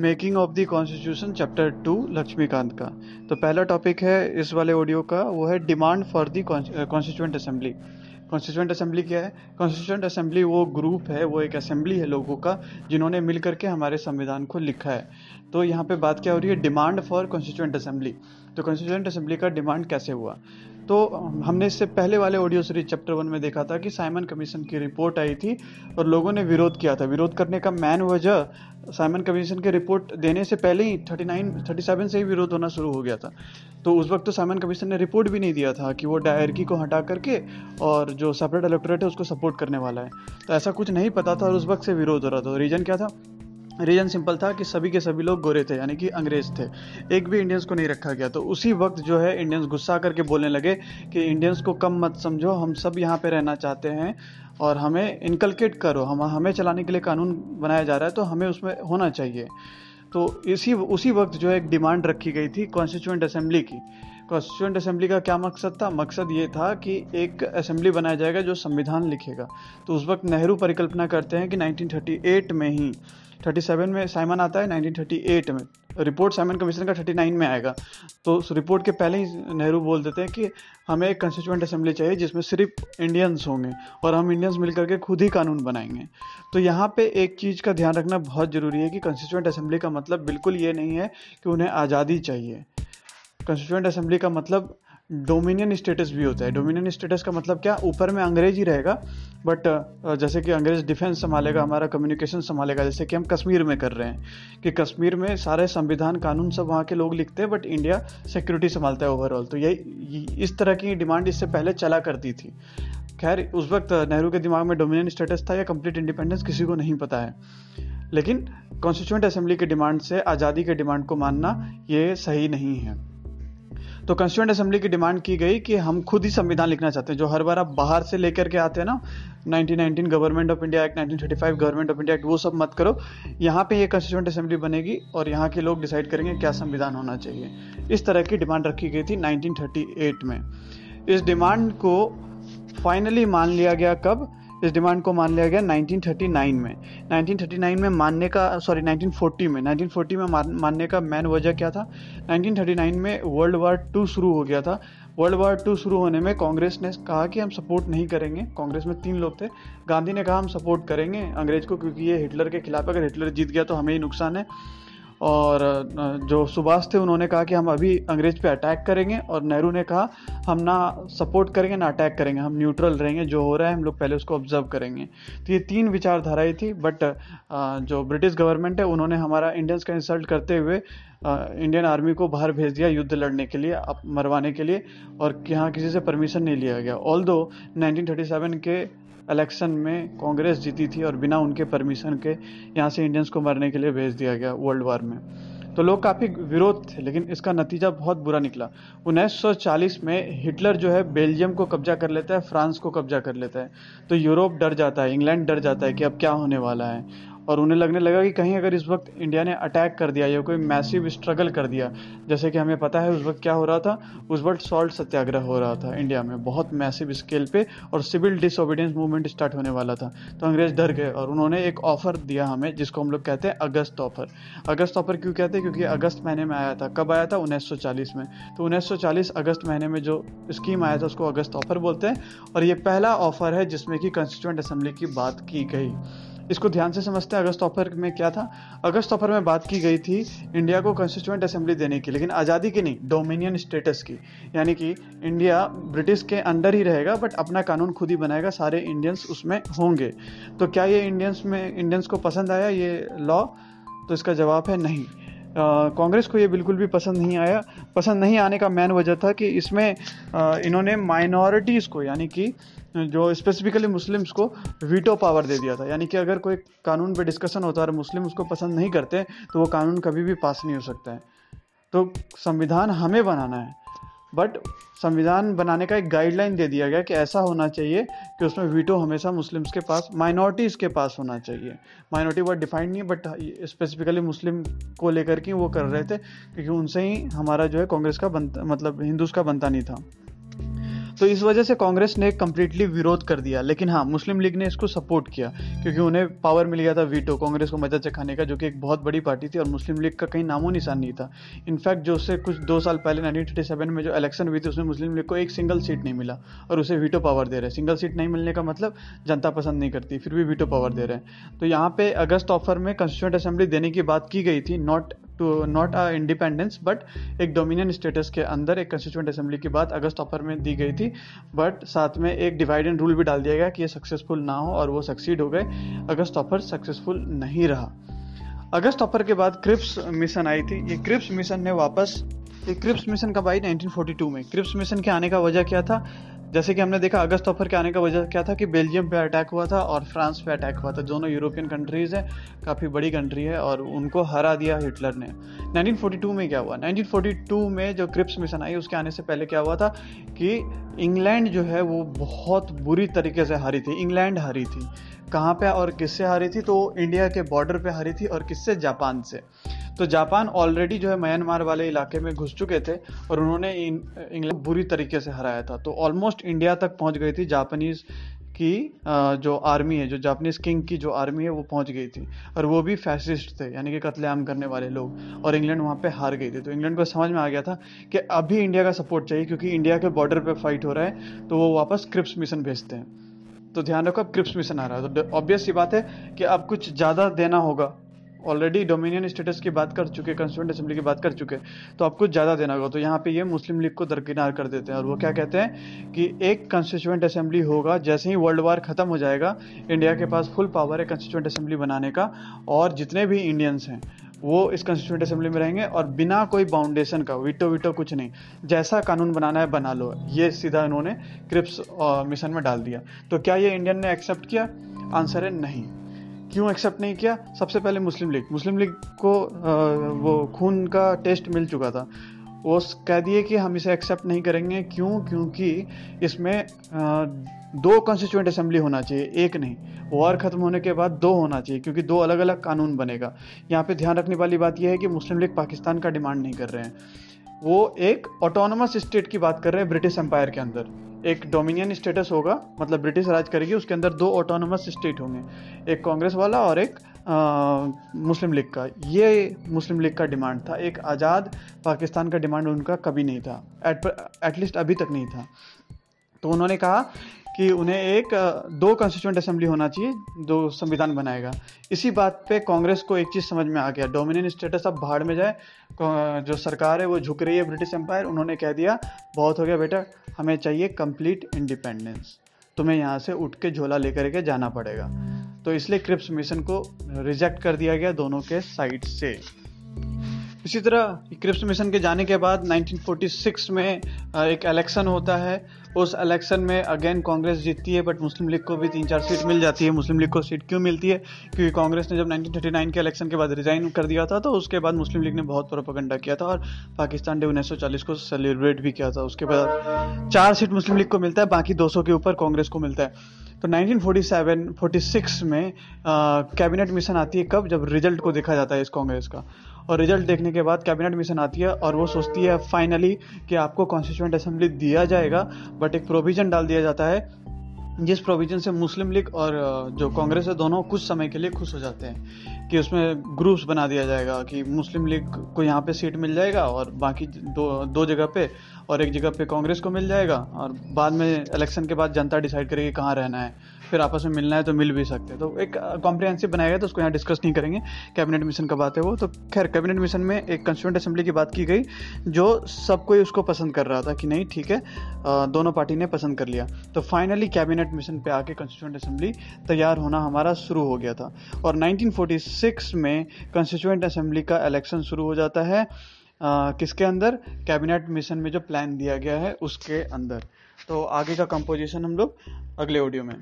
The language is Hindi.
Making of the constitution chapter two Laxmikant का तो पहला टॉपिक है इस वाले ऑडियो का, वो है demand for the constituent assembly constituent assembly क्या है? कॉन्स्टिट्यूंट असेंबली वो ग्रुप है, वो एक असेंबली है लोगों का, जिन्होंने मिल करके हमारे संविधान को लिखा है। तो यहाँ पे बात क्या हो रही है? डिमांड फॉर कॉन्स्टिट्यूंट असेंबली तो कॉन्स्टिट्यूंट असेंबली का डिमांड कैसे हुआ? तो हमने इससे पहले वाले ऑडियो सीरीज़ चैप्टर वन में देखा था कि साइमन कमीशन की रिपोर्ट आई थी और लोगों ने विरोध किया था। विरोध करने का मैन वजह साइमन कमीशन की रिपोर्ट देने से पहले ही 39 37 से ही विरोध होना शुरू हो गया था। तो उस वक्त तो साइमन कमीशन ने रिपोर्ट भी नहीं दिया था कि वो डायरकी को हटा करके और जो सेपरेट इलेक्टोरेट है उसको सपोर्ट करने वाला है। तो ऐसा कुछ नहीं पता था और उस वक्त से विरोध हो रहा था। रीजन क्या था? रीजन सिंपल था कि सभी के सभी लोग गोरे थे, यानी कि अंग्रेज़ थे। एक भी इंडियंस को नहीं रखा गया। तो उसी वक्त जो है इंडियंस गुस्सा करके बोलने लगे कि इंडियंस को कम मत समझो, हम सब यहाँ पे रहना चाहते हैं और हमें इनकलकेट करो। हम, हमें चलाने के लिए कानून बनाया जा रहा है तो हमें उसमें होना चाहिए। तो इसी, उसी वक्त जो है एक डिमांड रखी गई थी कॉन्स्टिट्यूंट असेंबली की। कॉन्स्टिट्यूंट असेंबली का क्या मकसद था? मकसद ये था कि एक असेंबली बनाया जाएगा जो संविधान लिखेगा। तो उस वक्त नेहरू परिकल्पना करते हैं कि 1938 में ही 37 में साइमन आता है 1938 में। रिपोर्ट साइमन कमीशन का 39 में आएगा। तो उस रिपोर्ट के पहले ही नेहरू बोल देते हैं कि हमें एक कंस्टिट्यूंट असेंबली चाहिए जिसमें सिर्फ़ इंडियंस होंगे और हम इंडियंस मिलकर के खुद ही कानून बनाएँगे। तो यहाँ पे एक चीज़ का ध्यान रखना बहुत ज़रूरी है कि कंस्टिट्यूंट असेंबली का मतलब बिल्कुल ये नहीं है कि उन्हें आज़ादी चाहिए। कंस्टिट्यूंट असेंबली का मतलब डोमिनियन स्टेटस भी होता है। डोमिनियन स्टेटस का मतलब क्या? ऊपर में अंग्रेज़ ही रहेगा बट जैसे कि अंग्रेज़ डिफेंस संभालेगा, हमारा कम्युनिकेशन संभालेगा, जैसे कि हम कश्मीर में कर रहे हैं कि कश्मीर में सारे संविधान कानून सब वहाँ के लोग लिखते हैं बट इंडिया सिक्योरिटी संभालता है ओवरऑल तो यही इस तरह की डिमांड इससे पहले चला करती थी। खैर, उस वक्त नेहरू के दिमाग में डोमिनियन स्टेटस था या कंप्लीट इंडिपेंडेंस किसी को नहीं पता है। लेकिन कॉन्स्टिट्यूंट असेंबली की डिमांड से, आज़ादी के डिमांड को मानना ये सही नहीं है। तो कॉन्स्टिट्यूंट असेंबली की डिमांड की गई कि हम खुद ही संविधान लिखना चाहते हैं। जो हर बार आप बाहर से लेकर के आते हैं ना 1919 government of India act 1935 government of India act, वो सब मत करो। यहाँ पे ये कॉन्स्टिट्यूंट असेंबली बनेगी और यहाँ के लोग डिसाइड करेंगे क्या संविधान होना चाहिए। इस तरह की डिमांड रखी गई थी 1938 में। इस डिमांड को फाइनली मान लिया गया कब? इस डिमांड को मान लिया गया 1939 में। 1939 में मानने का सॉरी 1940 में। 1940 में मान, मानने का मैन वजह क्या था? 1939 में वर्ल्ड वार टू शुरू हो गया था। वर्ल्ड वार टू शुरू होने में कांग्रेस ने कहा कि हम सपोर्ट नहीं करेंगे। कांग्रेस में तीन लोग थे। गांधी ने कहा हम सपोर्ट करेंगे अंग्रेज़ को क्योंकि ये हिटलर के खिलाफ अगर हिटलर जीत गया तो हमें ही नुकसान है। और जो सुभाष थे, उन्होंने कहा कि हम अभी अंग्रेज़ पे अटैक करेंगे और नेहरू ने कहा, हम ना सपोर्ट करेंगे, ना अटैक करेंगे, हम न्यूट्रल रहेंगे, जो हो रहा है, हम लोग पहले उसको ऑब्ज़र्व करेंगे। तो ये तीन विचारधाराएँ थी, बट जो ब्रिटिश गवर्नमेंट है, उन्होंने हमारा इंडियंस का इंसल्ट करते हुए इंडियन आर्मी को बाहर भेज दिया युद्ध लड़ने के लिए मरवाने के लिए और यहाँ किसी से परमिशन नहीं लिया गया। ऑल दो के इलेक्शन में कांग्रेस जीती थी और बिना उनके परमिशन के यहाँ से इंडियंस को मरने के लिए भेज दिया गया वर्ल्ड वार में। तो लोग काफ़ी विरोध थे, लेकिन इसका नतीजा बहुत बुरा निकला। 1940 में हिटलर जो है बेल्जियम को कब्जा कर लेता है, फ्रांस को कब्जा कर लेता है। तो यूरोप डर जाता है, इंग्लैंड डर जाता है कि अब क्या होने वाला है। और उन्हें लगने लगा कि कहीं अगर इस वक्त इंडिया ने अटैक कर दिया या कोई मैसिव स्ट्रगल कर दिया, जैसे कि हमें पता है उस वक्त क्या हो रहा था, उस वक्त सॉल्ट सत्याग्रह हो रहा था इंडिया में, बहुत मैसिव स्केल पे और सिविल डिसोबीडियंस मूवमेंट स्टार्ट होने वाला था। तो अंग्रेज़ डर गए और उन्होंने एक ऑफ़र दिया हमें, जिसको हम लोग कहते हैं अगस्त ऑफ़र। अगस्त ऑफ़र क्यों कहते हैं? क्योंकि अगस्त महीने में आया था। कब आया था? उन्नीस सौ चालीस में। तो उन्नीस सौ चालीस अगस्त महीने में जो स्कीम आया था, उसको अगस्त ऑफ़र बोलते हैं। और ये पहला ऑफ़र है जिसमें कि कंस्टिट्यूंट असेंबली की बात की गई। इसको ध्यान से समझते हैं, अगस्त ऑफ़र में क्या था? अगस्त ऑफ़र में बात की गई थी इंडिया को कॉन्स्टिट्यूंट असेंबली देने की, लेकिन आज़ादी की नहीं डोमिनियन स्टेटस की। यानी कि इंडिया ब्रिटिश के अंडर ही रहेगा बट अपना कानून खुद ही बनाएगा, सारे इंडियंस उसमें होंगे। तो क्या ये इंडियंस में इंडियंस को पसंद आया ये लॉ तो इसका जवाब है नहीं। कांग्रेस को ये बिल्कुल भी पसंद नहीं आया। पसंद नहीं आने का मेन वजह था कि इसमें इन्होंने माइनॉरिटीज़ को, यानी कि जो स्पेसिफिकली मुस्लिम्स को वीटो पावर दे दिया था। यानी कि अगर कोई कानून पे डिस्कशन होता है और मुस्लिम उसको पसंद नहीं करते तो वो कानून कभी भी पास नहीं हो सकता है। तो संविधान हमें बनाना है। बट संविधान बनाने का एक गाइडलाइन दे दिया गया कि ऐसा होना चाहिए कि उसमें वीटो हमेशा मुस्लिम्स के पास माइनॉरिटीज़ के पास होना चाहिए। माइनॉरिटी वर्ड डिफाइंड नहीं है बट स्पेसिफिकली मुस्लिम को लेकर के वो कर रहे थे, क्योंकि उनसे ही हमारा जो है कांग्रेस का बनता मतलब हिंदूज का बनता नहीं था। तो इस वजह से कांग्रेस ने कम्प्लीटली विरोध कर दिया। लेकिन हाँ मुस्लिम लीग ने इसको सपोर्ट किया, क्योंकि उन्हें पावर मिल गया था वीटो कांग्रेस को मज़ा चखाने का, जो कि एक बहुत बड़ी पार्टी थी और मुस्लिम लीग का कहीं नामो निशान नहीं था। इनफैक्ट जो उससे कुछ दो साल पहले नाइनटीन में जो इलेक्शन हुई थी, उसमें मुस्लिम लीग को एक सिंगल सीट नहीं मिला और उसे वीटो पावर दे रहे सिंगल सीट नहीं मिलने का मतलब जनता पसंद नहीं करती, फिर भी वीटो पावर दे रहे हैं। तो यहाँ पे अगस्त ऑफ़र में कंस्टिट्यूंट असेंबली देने की बात की गई थी not to not a independence but एक डोमिनियन स्टेटस के अंदर, एक कंस्टिट्यूंट असेंबली की बात अगस्त ऑफ़र में दी गई थी। बट साथ में एक डिवाइड एंड रूल भी डाल दिया गया कि ये सक्सेसफुल ना हो और वो सक्सीड हो गए। अगस्त ऑफ़र सक्सेसफुल नहीं रहा। अगस्त ऑफ़र के बाद क्रिप्स मिशन आई थी। ये क्रिप्स मिशन ने वापस, ये क्रिप्स मिशन कब आई? 1942 में। क्रिप्स मिशन के आने का वजह क्या था? जैसे कि हमने देखा, अगस्त ऑफ़र के आने का वजह क्या था कि बेल्जियम पे अटैक हुआ था और फ्रांस पे अटैक हुआ था। दोनों यूरोपियन कंट्रीज़ हैं, काफ़ी बड़ी कंट्री है और उनको हरा दिया हिटलर ने। 1942 में क्या हुआ? 1942 में जो क्रिप्स मिशन आई, उसके आने से पहले क्या हुआ था कि इंग्लैंड जो है, वो बहुत बुरी तरीके से हारी थी। इंग्लैंड हारी थी। कहाँ पे और किससे हारी थी? तो इंडिया के बॉर्डर पे हारी थी और किससे? जापान से। तो जापान ऑलरेडी जो है म्यांमार वाले इलाके में घुस चुके थे और उन्होंने इंग्लैंड बुरी तरीके से हराया था। तो ऑलमोस्ट इंडिया तक पहुँच गई थी जापानीज की जो आर्मी है, जो जापानीज किंग की जो आर्मी है, वो पहुँच गई थी। और वो भी फैसिस्ट थे, यानी कि कत्लेआम करने वाले लोग। और इंग्लैंड वहाँ पे हार गई थी। तो इंग्लैंड को समझ में आ गया था कि अभी इंडिया का सपोर्ट चाहिए, क्योंकि इंडिया के बॉर्डर पे फाइट हो रहा है तो वो वापस क्रिप्स मिशन भेजते हैं। तो ध्यान रखो, अब क्रिप्स मिशन आ रहा है। तो ऑब्वियस सी बात है कि अब कुछ ज़्यादा देना होगा। ऑलरेडी डोमिनियन स्टेटस की बात कर चुके कंस्टिट्यूंट असेंबली की बात कर चुके तो आपको ज़्यादा देना होगा। तो यहाँ पे ये मुस्लिम लीग को दरकिनार कर देते हैं। और वो क्या कहते हैं कि एक कंस्टिट्यूंट असेंबली होगा, जैसे ही वर्ल्ड वार खत्म हो जाएगा इंडिया के पास फुल पावर है कंस्टिट्यूंट असेंबली बनाने का, और जितने भी इंडियंस हैं, वो इस कंस्टिट्यूंट असेंबली में रहेंगे, और बिना कोई बाउंडेशन का, विटो विटो कुछ नहीं, जैसा कानून बनाना है बना लो। ये सीधा इन्होंने क्रिप्स मिशन में डाल दिया। तो क्या ये इंडियन ने एक्सेप्ट किया? आंसर है नहीं। क्यों एक्सेप्ट नहीं किया? सबसे पहले मुस्लिम लीग मुस्लिम लीग को वो खून का टेस्ट मिल चुका था। वो कह दिए कि हम इसे एक्सेप्ट नहीं करेंगे। क्यों? क्योंकि इसमें दो कॉन्स्टिट्यूंट असेंबली होना चाहिए, एक नहीं। वॉर खत्म होने के बाद दो होना चाहिए, क्योंकि दो अलग अलग कानून बनेगा। यहाँ पे ध्यान रखने वाली बात यह है कि मुस्लिम लीग पाकिस्तान का डिमांड नहीं कर रहे हैं। वो एक ऑटोनमस स्टेट की बात कर रहे हैं ब्रिटिश एम्पायर के अंदर। एक डोमिनियन स्टेटस होगा मतलब ब्रिटिश राज करेगी उसके अंदर दो ऑटोनोमस स्टेट होंगे। एक कांग्रेस वाला और एक आ, मुस्लिम लीग का। ये मुस्लिम लीग का डिमांड था। एक आज़ाद पाकिस्तान का डिमांड उनका कभी नहीं था। एटलीस्ट अभी तक नहीं था। तो उन्होंने कहा कि उन्हें एक दो कॉन्स्टिट्यूंट असेंबली होना चाहिए दो संविधान बनाएगा। इसी बात पे कांग्रेस को एक चीज़ समझ में आ गया। डोमिनियन स्टेटस अब भाड़ में जाए जो सरकार है, वो झुक रही है ब्रिटिश एम्पायर उन्होंने कह दिया, बहुत हो गया बेटा, हमें चाहिए कंप्लीट इंडिपेंडेंस तुम्हें यहाँ से उठ के झोला लेकर के जाना पड़ेगा। तो इसलिए क्रिप्स मिशन को रिजेक्ट कर दिया गया दोनों के साइड से। इसी तरह क्रिप्स मिशन के जाने के बाद 1946 में एक इलेक्शन होता है। उस इलेक्शन में, अगेन, कांग्रेस जीतती है, बट मुस्लिम लीग को भी तीन चार सीट मिल जाती है। मुस्लिम लीग को सीट क्यों मिलती है? क्योंकि कांग्रेस ने जब 1939 के इलेक्शन के बाद रिजाइन कर दिया था तो उसके बाद मुस्लिम लीग ने बहुत प्रोपोगंडा किया था और पाकिस्तान डे उन्नीस को सेलिब्रेट भी किया था। उसके बाद चार सीट मुस्लिम लीग को मिलता है, बाकी दो सौ के ऊपर कांग्रेस को मिलता है। तो 1947 46 में कैबिनेट मिशन आती है कब? जब रिज़ल्ट को देखा जाता है इस कांग्रेस का। और रिज़ल्ट देखने के बाद कैबिनेट मिशन आती है और वो सोचती है फाइनली कि आपको कॉन्स्टिट्यूंट असेंबली दिया जाएगा बट एक प्रोविज़न डाल दिया जाता है, जिस प्रोविज़न से मुस्लिम लीग और जो कांग्रेस है दोनों कुछ समय के लिए खुश हो जाते हैं। कि उसमें ग्रुप्स बना दिया जाएगा कि मुस्लिम लीग को यहाँ पे सीट मिल जाएगा और बाकी दो दो जगह पे और एक जगह पे कांग्रेस को मिल जाएगा और बाद में इलेक्शन के बाद जनता डिसाइड करेगी कहाँ रहना है। फिर आपस में मिलना है तो मिल भी सकते हैं। तो एक कॉम्प्रिहेंसिव बनाया गया तो उसको यहाँ डिस्कस नहीं करेंगे। कैबिनेट मिशन का बात है वो। तो खैर कैबिनेट मिशन में एक कंस्टिट्यूंट असेंबली की बात की गई, जो सब कोई उसको पसंद कर रहा था कि नहीं, ठीक है दोनों पार्टी ने पसंद कर लिया। तो फाइनली कैबिनेट मिशन पे आके कंस्टिट्यूंट असेंबली तैयार होना हमारा शुरू हो गया था। और 1946 में कंस्टिट्यूंट असेंबली का इलेक्शन शुरू हो जाता है। आ, किसके अंदर? कैबिनेट मिशन में जो प्लान दिया गया है उसके अंदर। तो आगे का कंपोजिशन हम लोग अगले ऑडियो में।